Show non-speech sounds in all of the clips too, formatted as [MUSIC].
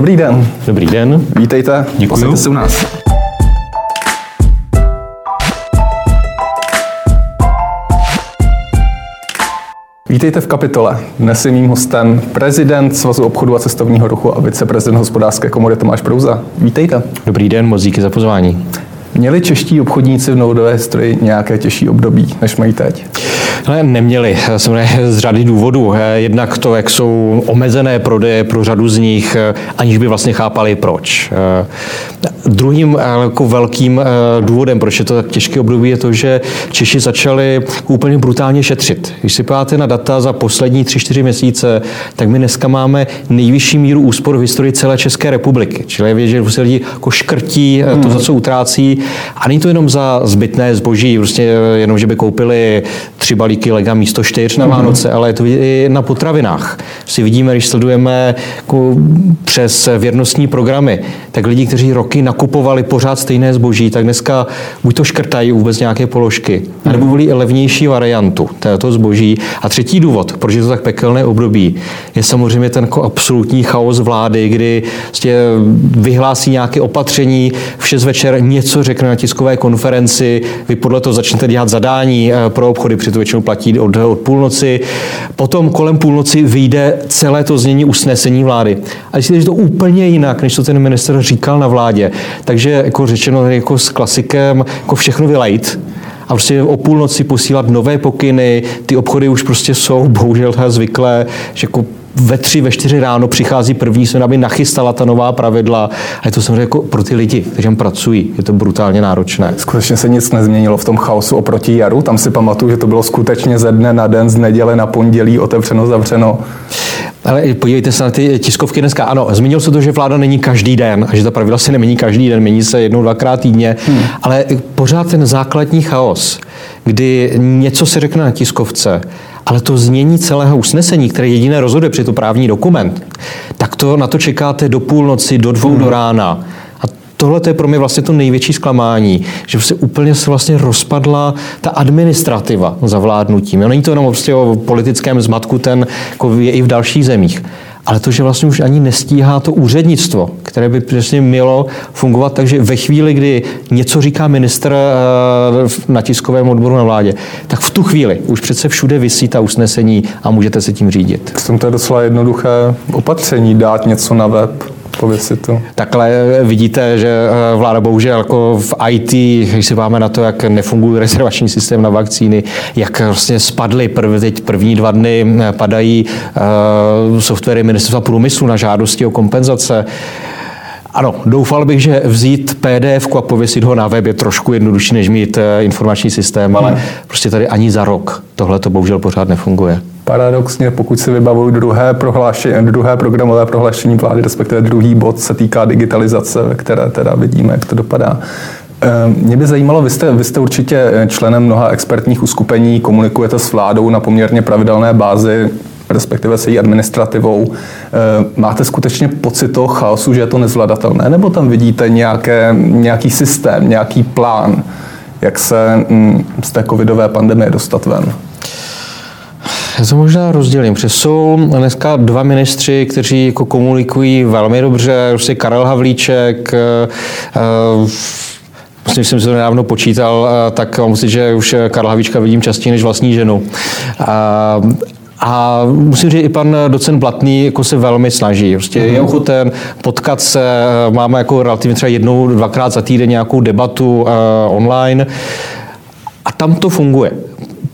Dobrý den. Dobrý den. Vítejte. Děkuji. Posaďte se u nás. Vítejte v kapitole. Dnes je mým hostem prezident Svazu obchodu a cestovního ruchu a viceprezident hospodářské komory Tomáš Prouza. Vítejte. Dobrý den, moc díky za pozvání. Měli čeští obchodníci v novodové historii nějaké těžší období, než mají teď? Ale neměli, samozřejmě z řady důvodů. Jednak to, jak jsou omezené prodeje pro řadu z nich, aniž by vlastně chápali proč. Druhým jako velkým důvodem, proč je to tak těžké období, je to, že Češi začali úplně brutálně šetřit. Když si podíváte na data za poslední 3-4 měsíce, tak my dneska máme nejvyšší míru úspor v historii celé České republiky. Čili je vidět, že prostě lidi jako škrtí to, za co utrácí. A není to jenom za zbytné zboží, prostě jenom, že by koupili tři balíky lega místo čtyř na Vánoce, mm-hmm. ale je to i na potravinách. Si vidíme, když sledujeme jako přes věrnostní programy, tak lidi, kteří roky nakupovali pořád stejné zboží, tak dneska buď to škrtají vůbec nějaké položky, mm-hmm. nebo volí levnější variantu této zboží. A třetí důvod, proč je to tak pekelné období, je samozřejmě ten jako absolutní chaos vlády, kdy vlastně vyhlásí nějaké opatření, v 6 večer něco řekne na tiskové konferenci, vy podle toho začnete dělat zadání pro obchody, při to většinou platí od, od půlnoci. Potom kolem půlnoci vyjde celé to znění usnesení vlády. A myslíte, že to úplně jinak, než to ten minister říkal na vládě. Takže jako řečeno jako s klasikem, jako všechno vylejt, a prostě o půlnoci posílat nové pokyny, ty obchody už prostě jsou [LAUGHS] bohužel zvyklé, že jako ve tři, ve čtyři ráno přichází první sen, aby nachystala ta nová pravidla. A je to samozřejmě jako pro ty lidi, kteří tam pracují. Je to brutálně náročné. Skutečně se nic nezměnilo v tom chaosu oproti jaru. Tam si pamatuju, že to bylo skutečně ze dne na den, z neděle na pondělí, otevřeno, zavřeno. Ale podívejte se na ty tiskovky dneska. Ano, zmínil se to, že vláda není každý den a že ta pravidla se nemění každý den, mění se jednou, dvakrát týdně, hmm. ale pořád ten základní chaos, kdy něco se řekne na tiskovce, ale to znění celého usnesení, které jediné rozhoduje při to právní dokument, tak to na to čekáte do půlnoci, do dvou hmm. do rána. A tohle je pro mě vlastně to největší zklamání, že se úplně se vlastně rozpadla ta administrativa za vládnutím. Není to jenom prostě o politickém zmatku, ten jako je i v dalších zemích ale to, že vlastně už ani nestíhá to úřednictvo, které by přesně mělo fungovat, takže ve chvíli, kdy něco říká minister eh, na tiskovém odboru na vládě, tak v tu chvíli už přece všude vysí ta usnesení a můžete se tím řídit. Tom to je docela jednoduché opatření, dát něco na web pověsit to. Takhle vidíte, že eh, vláda bohužel jako v IT, když si máme na to, jak nefunguje rezervační systém na vakcíny, jak vlastně spadly prv, teď první dva dny eh, padají uh, softwary ministerstva průmyslu na žádosti o kompenzace. Ano, doufal bych, že vzít PDF a pověsit ho na web je trošku jednodušší, než mít informační systém, ale hmm. prostě tady ani za rok tohle to bohužel pořád nefunguje. Paradoxně, pokud si vybavuju druhé, prohlášení, druhé programové prohlášení vlády, respektive druhý bod se týká digitalizace, ve které teda vidíme, jak to dopadá. Ehm, mě by zajímalo, vy jste, vy jste určitě členem mnoha expertních uskupení, komunikujete s vládou na poměrně pravidelné bázi, respektive se její administrativou. Ehm, máte skutečně pocit toho chaosu, že je to nezvladatelné, nebo tam vidíte nějaké, nějaký systém, nějaký plán, jak se mm, z té covidové pandemie dostat ven? Já to možná rozdělím, protože jsou dneska dva ministři, kteří jako komunikují velmi dobře, prostě Karel Havlíček, Myslím, že jsem si to nedávno počítal, tak mám pocit, že už Karla Havíčka vidím častěji než vlastní ženu. A, a musím říct, i pan docent Blatný jako se velmi snaží. Prostě mm-hmm. je ochoten potkat se, máme jako relativně třeba jednou, dvakrát za týden nějakou debatu uh, online a tam to funguje.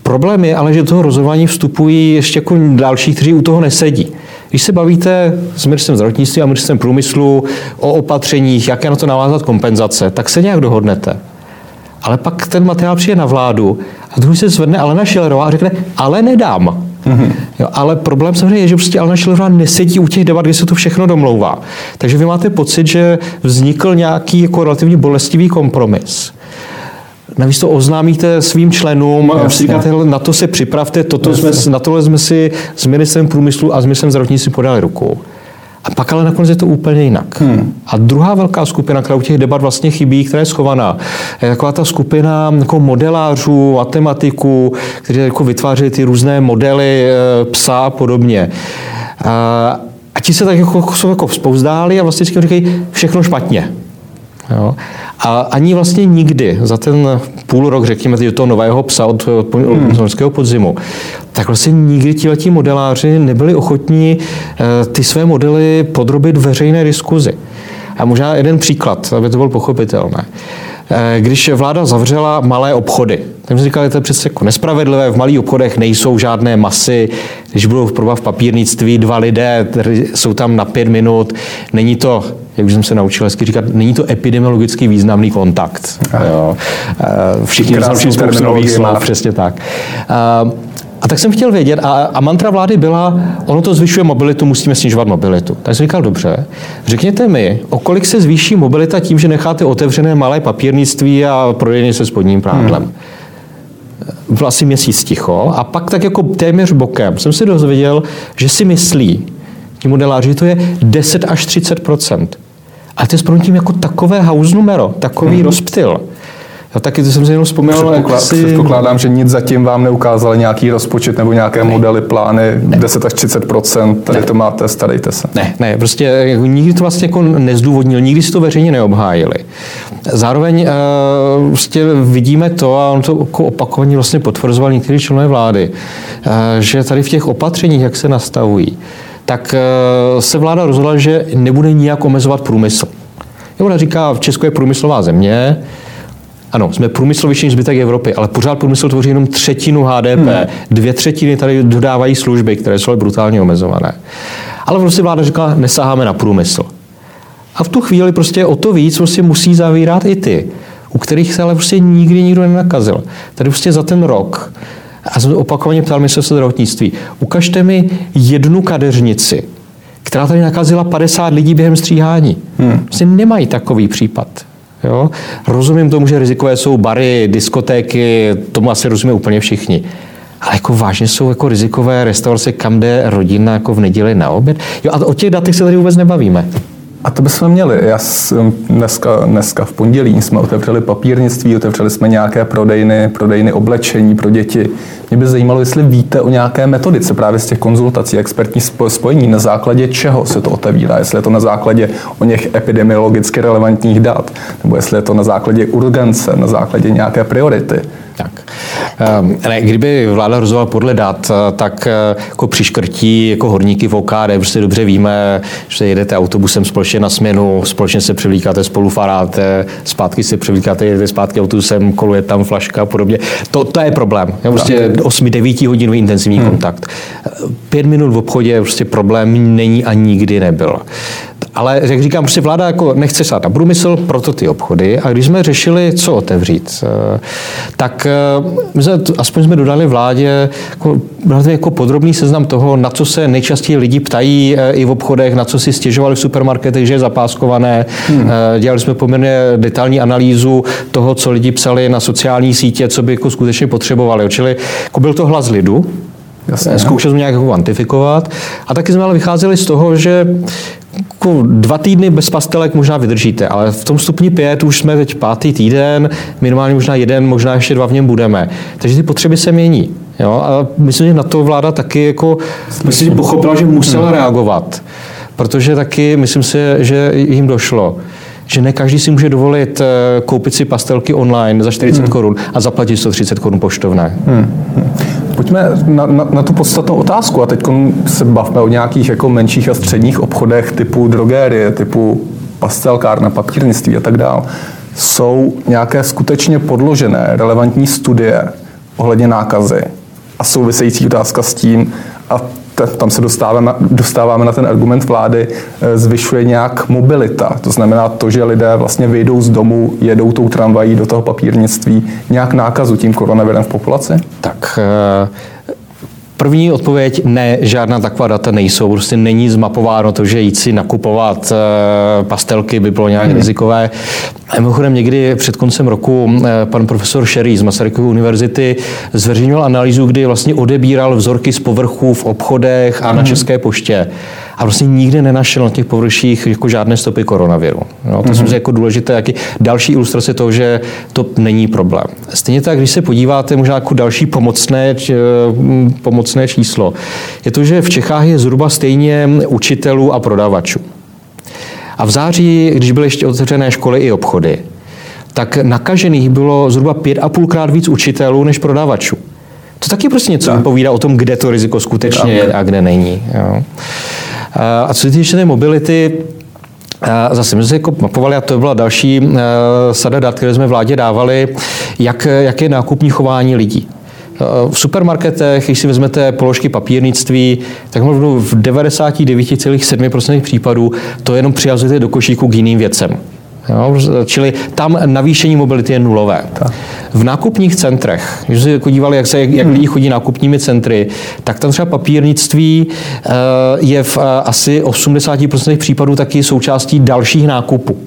Problém je ale, že do toho rozhodování vstupují ještě jako další, kteří u toho nesedí. Když se bavíte s ministrem zdravotnictví a ministrem průmyslu o opatřeních, jak je na to navázat kompenzace, tak se nějak dohodnete. Ale pak ten materiál přijde na vládu a druhý se zvedne Alena Šilerová a řekne, ale nedám. Mm-hmm. Jo, ale problém samozřejmě je, že prostě Alena Šilerová nesedí u těch debat, kde se to všechno domlouvá. Takže vy máte pocit, že vznikl nějaký jako relativně bolestivý kompromis navíc to oznámíte svým členům, a říkáte, na to se připravte, toto jsme, na tohle jsme si s ministrem průmyslu a s ministrem zdravotnictví podali ruku. A pak ale nakonec je to úplně jinak. Hmm. A druhá velká skupina, která u těch debat vlastně chybí, která je schovaná, je taková ta skupina jako modelářů, matematiků, kteří jako vytváří ty různé modely e, psa a podobně. A ti se tak jako, jsou jako spouzdálí a vlastně říkají všechno špatně. Jo. A ani vlastně nikdy za ten půl rok, řekněme, toho nového psa od, od, od loňského podzimu, tak vlastně nikdy ti modeláři nebyli ochotní eh, ty své modely podrobit veřejné diskuzi. A možná jeden příklad, aby to bylo pochopitelné. Eh, když vláda zavřela malé obchody, tak jsme říkali, že to je přece jako nespravedlivé, v malých obchodech nejsou žádné masy, když budou v v papírnictví dva lidé, jsou tam na pět minut, není to jak už jsem se naučil hezky říkat, není to epidemiologicky významný kontakt. Jo. Eh, všichni znamená spoustu nových slov, přesně tak. Eh, a tak jsem chtěl vědět, a, a mantra vlády byla, ono to zvyšuje mobilitu, musíme snižovat mobilitu. Tak jsem říkal, dobře, řekněte mi, o kolik se zvýší mobilita tím, že necháte otevřené malé papírnictví a prodejně se spodním prádlem. Hmm vlastně měsíc ticho a pak tak jako téměř bokem jsem si dozvěděl, že si myslí ti modeláři, že to je 10 až 30% ale to je s tím jako takové house numero, takový hmm. rozptyl. Já taky to jsem si jenom vzpomněl. Předpoklad, si... Předpokládám, že nic zatím vám neukázali nějaký rozpočet nebo nějaké ne. modely, plány, ne. 10 až 30% tady ne. to máte, starejte se. Ne, ne, prostě jako nikdy to vlastně jako nezdůvodnil, nikdy si to veřejně neobhájili. Zároveň uh, prostě vidíme to, a on to jako opakovaně vlastně potvrzoval některé členové vlády, uh, že tady v těch opatřeních, jak se nastavují, tak uh, se vláda rozhodla, že nebude nijak omezovat průmysl. Ona říká, v Česku je průmyslová země, ano, jsme průmyslovější než zbytek Evropy, ale pořád průmysl tvoří jenom třetinu HDP. Hmm. Dvě třetiny tady dodávají služby, které jsou brutálně omezované. Ale prostě vláda říkala, nesaháme na průmysl. A v tu chvíli prostě o to víc prostě musí zavírat i ty, u kterých se ale prostě nikdy nikdo nenakazil. Tady prostě za ten rok, a jsem opakovaně ptal ministerstvo zdravotnictví, ukažte mi jednu kadeřnici, která tady nakazila 50 lidí během stříhání. Hmm. Prostě nemají takový případ. Jo? Rozumím tomu, že rizikové jsou bary, diskotéky, tomu asi rozumí úplně všichni. Ale jako vážně jsou jako rizikové restaurace, kam jde rodina jako v neděli na oběd. Jo, a o těch datech se tady vůbec nebavíme. A to bychom měli. Já dneska, dneska v pondělí jsme otevřeli papírnictví, otevřeli jsme nějaké prodejny, prodejny oblečení pro děti. Mě by zajímalo, jestli víte o nějaké metodice právě z těch konzultací, expertní spojení, na základě čeho se to otevírá, jestli je to na základě o něch epidemiologicky relevantních dat, nebo jestli je to na základě urgence, na základě nějaké priority. Tak. Ehm, ne, kdyby vláda rozhodovala podle dat, eh, tak eh, jako přiškrtí jako horníky v OKD, prostě dobře víme, že jedete autobusem společně na směnu, společně se převlíkáte, spolu faráte, zpátky se převlíkáte, jedete zpátky autobusem, koluje tam flaška a podobně. To, to je problém. Je prostě 8-9 hodinový intenzivní hmm. kontakt. Pět minut v obchodě prostě problém není a nikdy nebyl. Ale jak říkám, prostě vláda jako nechce sát na průmysl, proto ty obchody. A když jsme řešili, co otevřít, eh, tak eh, my jsme, aspoň jsme dodali vládě jako, jako podrobný seznam toho, na co se nejčastěji lidi ptají eh, i v obchodech, na co si stěžovali v supermarketech, že je zapáskované. Hmm. Dělali jsme poměrně detailní analýzu toho, co lidi psali na sociální sítě, co by jako skutečně potřebovali. Čili jako byl to hlas lidu, Jasně. Zkoušeli jsme nějak kvantifikovat. A taky jsme ale vycházeli z toho, že jako dva týdny bez pastelek možná vydržíte, ale v tom stupni pět už jsme teď pátý týden, minimálně možná jeden, možná ještě dva v něm budeme. Takže ty potřeby se mění. Jo? A myslím, že na to vláda taky jako, myslím, pochopila, že musela reagovat. Protože taky, myslím si, že jim došlo, že ne každý si může dovolit eh, koupit si pastelky online za 40 hmm. korun a zaplatit 130 korun poštovné. Hmm. Pojďme na, na, na tu podstatnou otázku a teď se bavme o nějakých jako menších a středních obchodech typu drogérie, typu pastelkárna, papírnictví a tak dále. Jsou nějaké skutečně podložené relevantní studie ohledně nákazy a související otázka s tím, a tam se dostáváme, dostáváme na ten argument vlády, eh, zvyšuje nějak mobilita. To znamená to, že lidé vlastně vyjdou z domu, jedou tou tramvají do toho papírnictví, nějak nákazu tím koronavirem v populaci? Tak eh, První odpověď, ne, žádná taková data nejsou. Prostě není zmapováno to, že jít si nakupovat eh, pastelky by bylo nějak hmm. rizikové. Mimochodem někdy před koncem roku eh, pan profesor Sherry z Masarykovy univerzity zveřejnil analýzu, kdy vlastně odebíral vzorky z povrchů v obchodech a na hmm. České poště. A vlastně nikdy nenašel na těch površích jako žádné stopy koronaviru. No, to mm-hmm. je jako důležité, jaký další ilustrace toho, že to není problém. Stejně tak, když se podíváte možná jako další pomocné, pomocné číslo, je to, že v Čechách je zhruba stejně učitelů a prodavačů. A v září, když byly ještě otevřené školy i obchody, tak nakažených bylo zhruba pět a půlkrát víc učitelů než prodavačů. To taky prostě něco tak. vypovídá o tom, kde to riziko skutečně je a kde není. Jo. A co se týče té mobility, Zase my jsme jako mapovali, a to byla další sada dat, které jsme vládě dávali, jak, jak je nákupní chování lidí. V supermarketech, když si vezmete položky papírnictví, tak v 99,7% případů to jenom přihazujete do košíku k jiným věcem. Jo? Čili tam navýšení mobility je nulové. Tak. V nákupních centrech, když se jako dívali, jak, se, jak lidi chodí nákupními centry, tak tam třeba papírnictví eh, je v eh, asi 80% případů taky součástí dalších nákupů.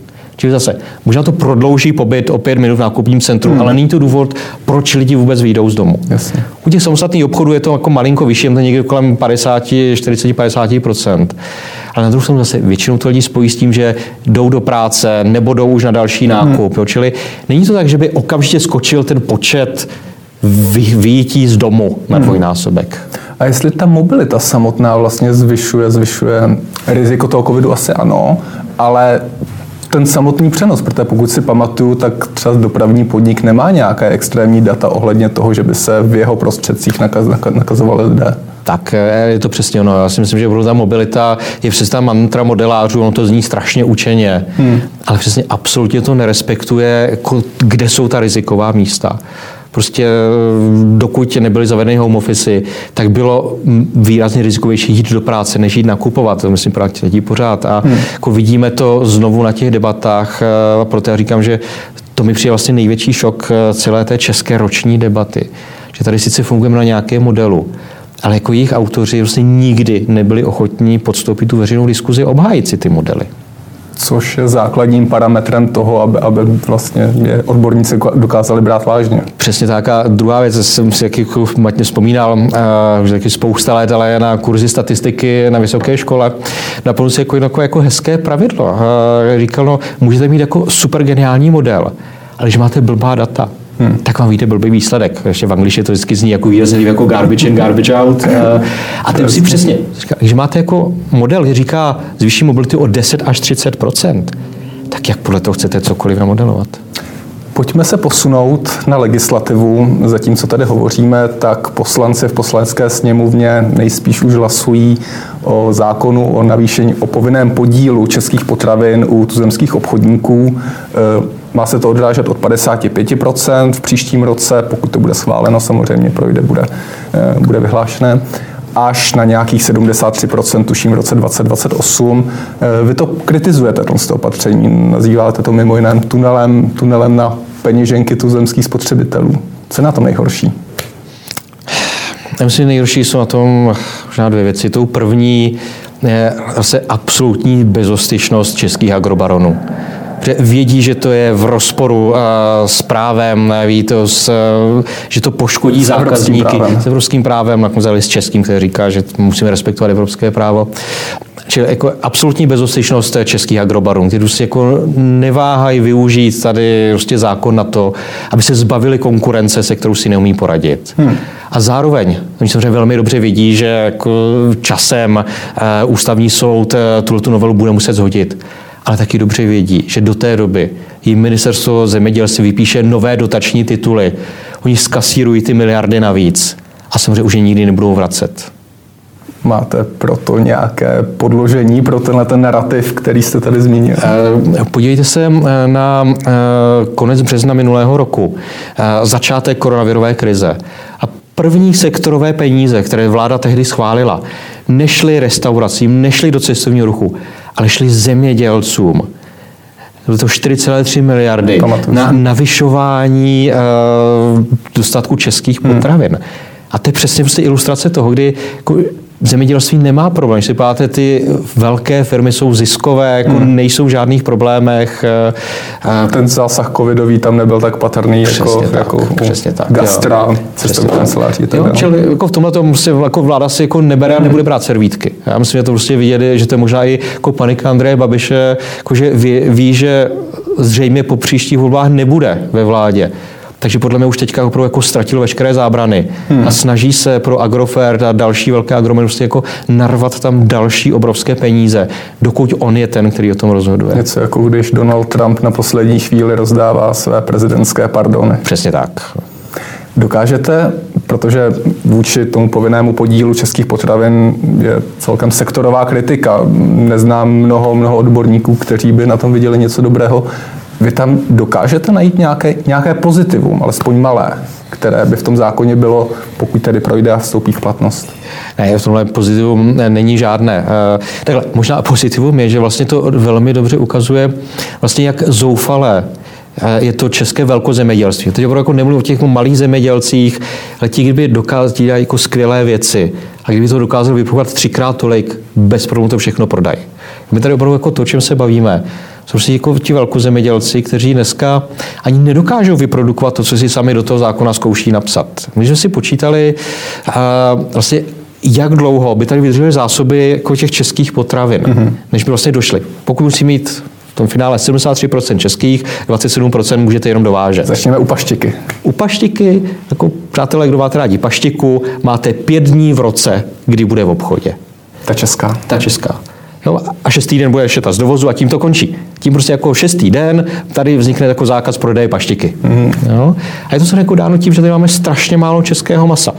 Čili zase, možná to prodlouží pobyt o pět minut v nákupním centru, hmm. ale není to důvod, proč lidi vůbec vyjdou z domu. Jasně. U těch samostatných obchodů je to jako malinko vyšší, je to někde kolem 50, 40, 50 ale na druhou stranu zase většinou to lidi spojí s tím, že jdou do práce nebo jdou už na další hmm. nákup. Hmm. Čili není to tak, že by okamžitě skočil ten počet vyjítí z domu na hmm. dvojnásobek. A jestli ta mobilita samotná vlastně zvyšuje, zvyšuje riziko toho covidu, asi ano, ale ten samotný přenos, protože pokud si pamatuju, tak třeba dopravní podnik nemá nějaké extrémní data ohledně toho, že by se v jeho prostředcích nakaz, nakazovali lidé. Tak eh, je to přesně ono. Já si myslím, že ta mobilita je přes ta mantra modelářů, ono to zní strašně učeně, hmm. ale přesně absolutně to nerespektuje, jako kde jsou ta riziková místa. Prostě dokud nebyly zavedeny home office, tak bylo výrazně rizikovější jít do práce, než jít nakupovat. To myslím platí pořád. A hmm. jako vidíme to znovu na těch debatách, a proto já říkám, že to mi přijde vlastně největší šok eh, celé té české roční debaty. Že tady sice fungujeme na nějakém modelu, ale jako jejich autoři vlastně nikdy nebyli ochotní podstoupit tu veřejnou diskuzi a obhájit si ty modely což je základním parametrem toho, aby, aby vlastně je odborníci dokázali brát vážně. Přesně tak. A druhá věc, jsem si jaký matně vzpomínal, že taky spousta let, ale na kurzy statistiky na vysoké škole, naplnil si jako, jako, jako hezké pravidlo. Říkal, no, můžete mít jako super geniální model, ale když máte blbá data, hmm. tak vám víte blbý výsledek. Ještě v angličtině to vždycky zní jako výrazně jako garbage in, garbage out. [LAUGHS] Eh, a ten si přesně, když máte jako model, který říká zvýší mobilitu o 10 až 30% tak jak podle toho chcete cokoliv namodelovat? Pojďme se posunout na legislativu. Zatímco tady hovoříme, tak poslanci v poslanecké sněmovně nejspíš už hlasují o zákonu o navýšení o povinném podílu českých potravin u tuzemských obchodníků. Má se to odrážet od 55% v příštím roce, pokud to bude schváleno, samozřejmě projde, bude, eh, bude vyhlášené až na nějakých 73%, tuším v roce 2028. Eh, vy to kritizujete, to opatření, nazýváte to mimo jiné tunelem, tunelem na peněženky tuzemských spotřebitelů. Co je na tom nejhorší? Já myslím, že nejhorší jsou na tom možná dvě věci. Tou první je zase absolutní bezostyšnost českých agrobaronů že vědí, že to je v rozporu s právem, ví to, s, že to poškodí s zákazníky s evropským právem, nakonec s českým, který říká, že musíme respektovat evropské právo. Čili jako absolutní bezostyšnost českých agrobarů, kteří prostě jako neváhají využít tady prostě zákon na to, aby se zbavili konkurence, se kterou si neumí poradit. Hmm. A zároveň, oni samozřejmě velmi dobře vidí, že jako časem uh, ústavní soud uh, tuto novelu bude muset zhodit ale taky dobře vědí, že do té doby jim ministerstvo zemědělství vypíše nové dotační tituly. Oni skasírují ty miliardy navíc a samozřejmě už je nikdy nebudou vracet. Máte proto nějaké podložení pro tenhle ten narrativ, který jste tady zmínil? Eh, podívejte se eh, na eh, konec března minulého roku, začátek koronavirové krize. A první sektorové peníze, které vláda tehdy schválila, nešly restauracím, nešly do cestovního ruchu, ale šly zemědělcům. Bylo to 4,3 miliardy na navyšování uh, dostatku českých hmm. potravin. Hmm. A to je přesně prostě ilustrace toho, kdy jako zemědělství nemá problém. Když si páte, ty velké firmy jsou ziskové, jako hmm. nejsou v žádných problémech. Ten zásah covidový tam nebyl tak patrný přesně jako, tak, jako přesně tak, gastra, cestovní kanceláří. Jo, čili jako v tomhle tom prostě jako vláda si jako nebere a nebude brát servítky. Já myslím, že to prostě viděli, že to je možná i jako panika Andreje Babiše, jako že ví, ví, že zřejmě po příštích volbách nebude ve vládě. Takže podle mě už teďka opravdu jako ztratil veškeré zábrany hmm. a snaží se pro Agrofert a další velké agromy prostě jako narvat tam další obrovské peníze, dokud on je ten, který o tom rozhoduje. Něco jako když Donald Trump na poslední chvíli rozdává své prezidentské pardony. Přesně tak. Dokážete, protože vůči tomu povinnému podílu českých potravin je celkem sektorová kritika. Neznám mnoho, mnoho odborníků, kteří by na tom viděli něco dobrého. Vy tam dokážete najít nějaké, nějaké pozitivum, alespoň malé, které by v tom zákoně bylo, pokud tedy projde a vstoupí v platnost? Ne, v tomhle pozitivum není žádné. Eh, takhle, možná pozitivum je, že vlastně to velmi dobře ukazuje, vlastně jak zoufalé eh, je to české velkozemědělství. Teď opravdu jako nemluvím o těch malých zemědělcích, ale ti, kdyby dokázali dělat jako skvělé věci a kdyby to dokázali vyprodukovat třikrát tolik, bez problémů to všechno prodají. My tady opravdu jako to, o čem se bavíme, jsou prostě jako ti velkozemědělci, kteří dneska ani nedokážou vyprodukovat to, co si sami do toho zákona zkouší napsat. My jsme si počítali uh, vlastně jak dlouho by tady vydržely zásoby jako těch českých potravin, mm-hmm. než by vlastně došly. Pokud musí mít v tom finále 73% českých, 27% můžete jenom dovážet. Začněme u paštiky. U paštiky, jako přátelé, kdo máte rádi paštiku, máte pět dní v roce, kdy bude v obchodě. Ta česká. Ta česká. Jo, a šestý den bude ještě ta z dovozu a tím to končí. Tím prostě jako šestý den tady vznikne jako zákaz prodeje paštiky. Mm. Jo? A je to se jako dáno tím, že tady máme strašně málo českého masa.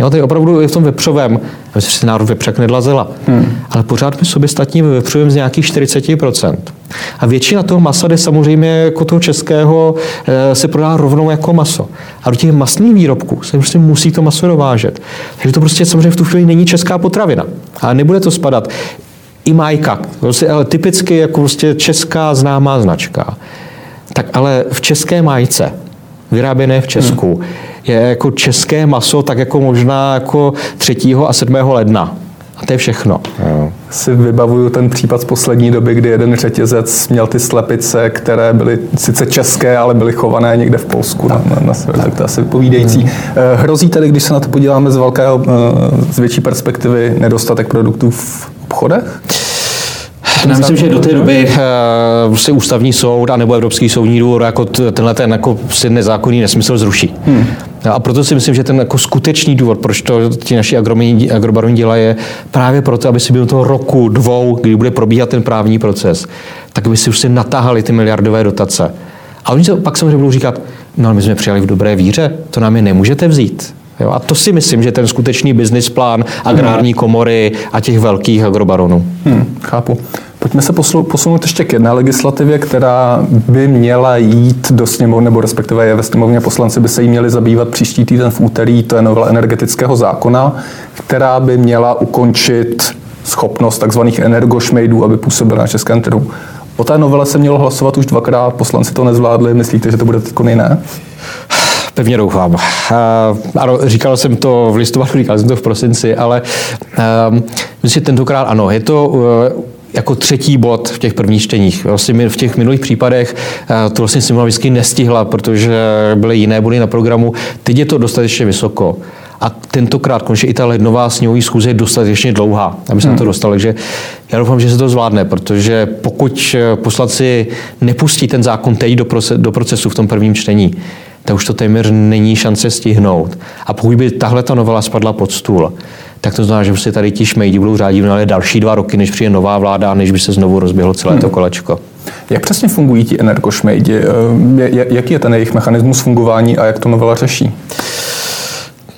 Jo, tady opravdu je v tom vepřovém, aby se národ vepřek nedlazila, hmm. ale pořád my sobě statní ve vepřovém z nějakých 40%. A většina toho masa jde samozřejmě jako toho českého eh, se prodá rovnou jako maso. A do těch masných výrobků se prostě musí to maso dovážet. Takže to prostě samozřejmě v tu chvíli není česká potravina. A nebude to spadat i Majka, prostě, ale typicky jako prostě česká známá značka. Tak ale v české majce, vyráběné v Česku, hmm. je jako české maso tak jako možná jako 3. a 7. ledna. A to je všechno. Jo. Si vybavuju ten případ z poslední doby, kdy jeden řetězec měl ty slepice, které byly sice české, ale byly chované někde v Polsku na, na, na severu, tak to asi vypovídající. Hmm. Hrozí tedy, když se na to podíváme z velkého, eh, z větší perspektivy, nedostatek produktů v obchodech? Já myslím, že do té doby uh, si ústavní soud a nebo Evropský soudní dvůr jako tenhle ten jako si nezákonný nesmysl zruší. Hmm. A proto si myslím, že ten jako skutečný důvod, proč to ti naši agrobaroni dělají, je právě proto, aby si byl toho roku, dvou, kdy bude probíhat ten právní proces, tak by si už si natáhali ty miliardové dotace. A oni se pak samozřejmě budou říkat, no my jsme přijali v dobré víře, to nám je nemůžete vzít. Jo, a to si myslím, že ten skutečný business plán agrární komory a těch velkých agrobaronů. Hmm, chápu. Pojďme se posunout ještě k jedné legislativě, která by měla jít do sněmovny, nebo respektive je ve sněmovně poslanci by se jí měli zabývat příští týden v úterý, to je novela energetického zákona, která by měla ukončit schopnost tzv. energošmejdů, aby působila na českém trhu. O té novele se mělo hlasovat už dvakrát, poslanci to nezvládli, myslíte, že to bude teď jiné? Pevně doufám. Uh, ano, říkal jsem to v listopadu, říkal jsem to v prosinci, ale uh, myslím, tentokrát ano. Je to uh, jako třetí bod v těch prvních čteních. Vlastně v těch minulých případech to vlastně Sněmovna vždycky nestihla, protože byly jiné body na programu. Teď je to dostatečně vysoko. A tentokrát konečně i ta lednová sněhový schůze je dostatečně dlouhá, aby se hmm. to dostal. Takže já doufám, že se to zvládne, protože pokud poslanci nepustí ten zákon teď do procesu v tom prvním čtení, tak už to téměř není šance stihnout. A pokud by tahle ta novela spadla pod stůl, tak to znamená, že se tady ti šmejdi budou řádit ale další dva roky, než přijde nová vláda, než by se znovu rozběhlo celé hmm. to kolečko. Jak přesně fungují ti energošmejdi? Eh, jaký je ten jejich mechanismus fungování a jak to novela řeší? Je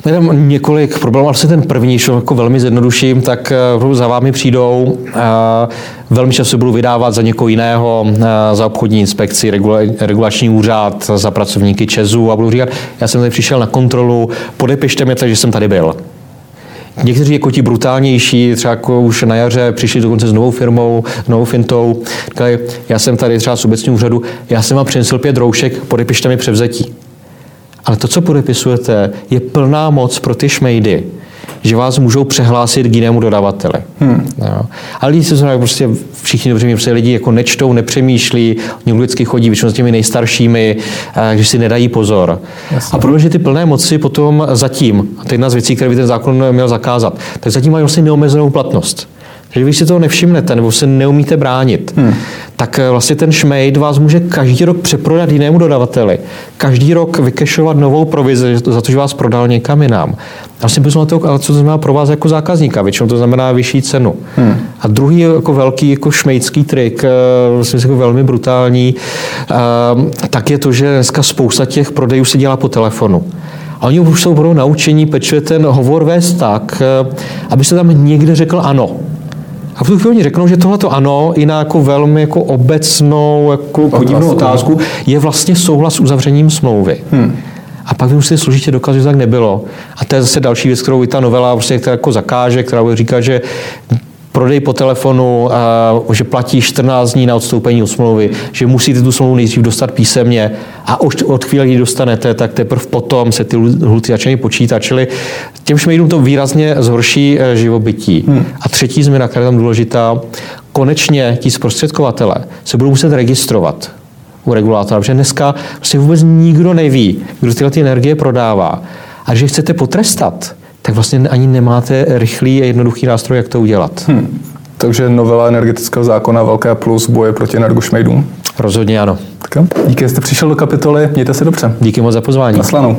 tam několik problémů, ale ten první, co jako velmi zjednoduším, tak eh, za vámi přijdou, velmi často budou vydávat za někoho jiného, eh, za obchodní inspekci, regulační úřad, za pracovníky Česu a budou říkat, já jsem tady přišel na kontrolu, podepište mi, že jsem tady byl. Někteří jako ti brutálnější, třeba jako už na jaře přišli dokonce s novou firmou, s novou fintou, říkali, já jsem tady třeba z obecního úřadu, já jsem vám přinesl pět roušek, podepište mi převzetí. Ale to, co podepisujete, je plná moc pro ty šmejdy, že vás můžou přehlásit k jinému dodavateli. Hmm. Jo. Ale lidi se znamená, prostě všichni dobře mě prostě lidi jako nečtou, nepřemýšlí, oni vždycky chodí většinou s těmi nejstaršími, když si nedají pozor. Jasně. A protože ty plné moci potom zatím, a to je jedna z věcí, které by ten zákon měl zakázat, tak zatím mají vlastně neomezenou platnost. Takže když si toho nevšimnete nebo se neumíte bránit, hmm. tak eh, vlastně ten šmejd vás může každý rok přeprodat jinému dodavateli. Každý rok vykešovat novou provizi za to, že vás prodal někam jinam. Vlastně bychom to, ale co to znamená pro vás jako zákazníka? Většinou to znamená vyšší cenu. Hmm. A druhý jako velký jako šmejdský trik, vlastně jako velmi brutální, eh, tak je to, že dneska spousta těch prodejů se dělá po telefonu. A oni už jsou budou naučení pečuje ten hovor vést tak, aby se tam někde řekl ano. A v tu chvíli řeknou, že tohle ano, i na jako velmi jako obecnou, jako podivnou otázku, je vlastně souhlas s uzavřením smlouvy. Hmm. A pak vy musíte složitě dokázat, že tak nebylo. A to je zase další věc, kterou i ta novela prostě, která jako zakáže, která bude říkat, že prodej po telefonu, že platí 14 dní na odstoupení od smlouvy, že musíte tu smlouvu nejdřív dostat písemně a už od chvíle, kdy dostanete, tak teprve potom se ty lhuty začínají počítat. Čili těm šmejdům to výrazně zhorší e, živobytí. Hmm. A třetí změna, která je tam důležitá, konečně ti zprostředkovatele se budou muset registrovat u regulátora, protože dneska prostě vůbec nikdo neví, kdo tyhle ty energie prodává. A když chcete potrestat, tak vlastně ani nemáte rychlý a jednoduchý nástroj, jak to udělat. Hmm. Takže novela energetického zákona velké plus boje proti energošmejdům? Rozhodně ano. Tak. Díky, že jste přišel do kapitoly. Mějte se dobře. Díky moc za pozvání. Naslanou.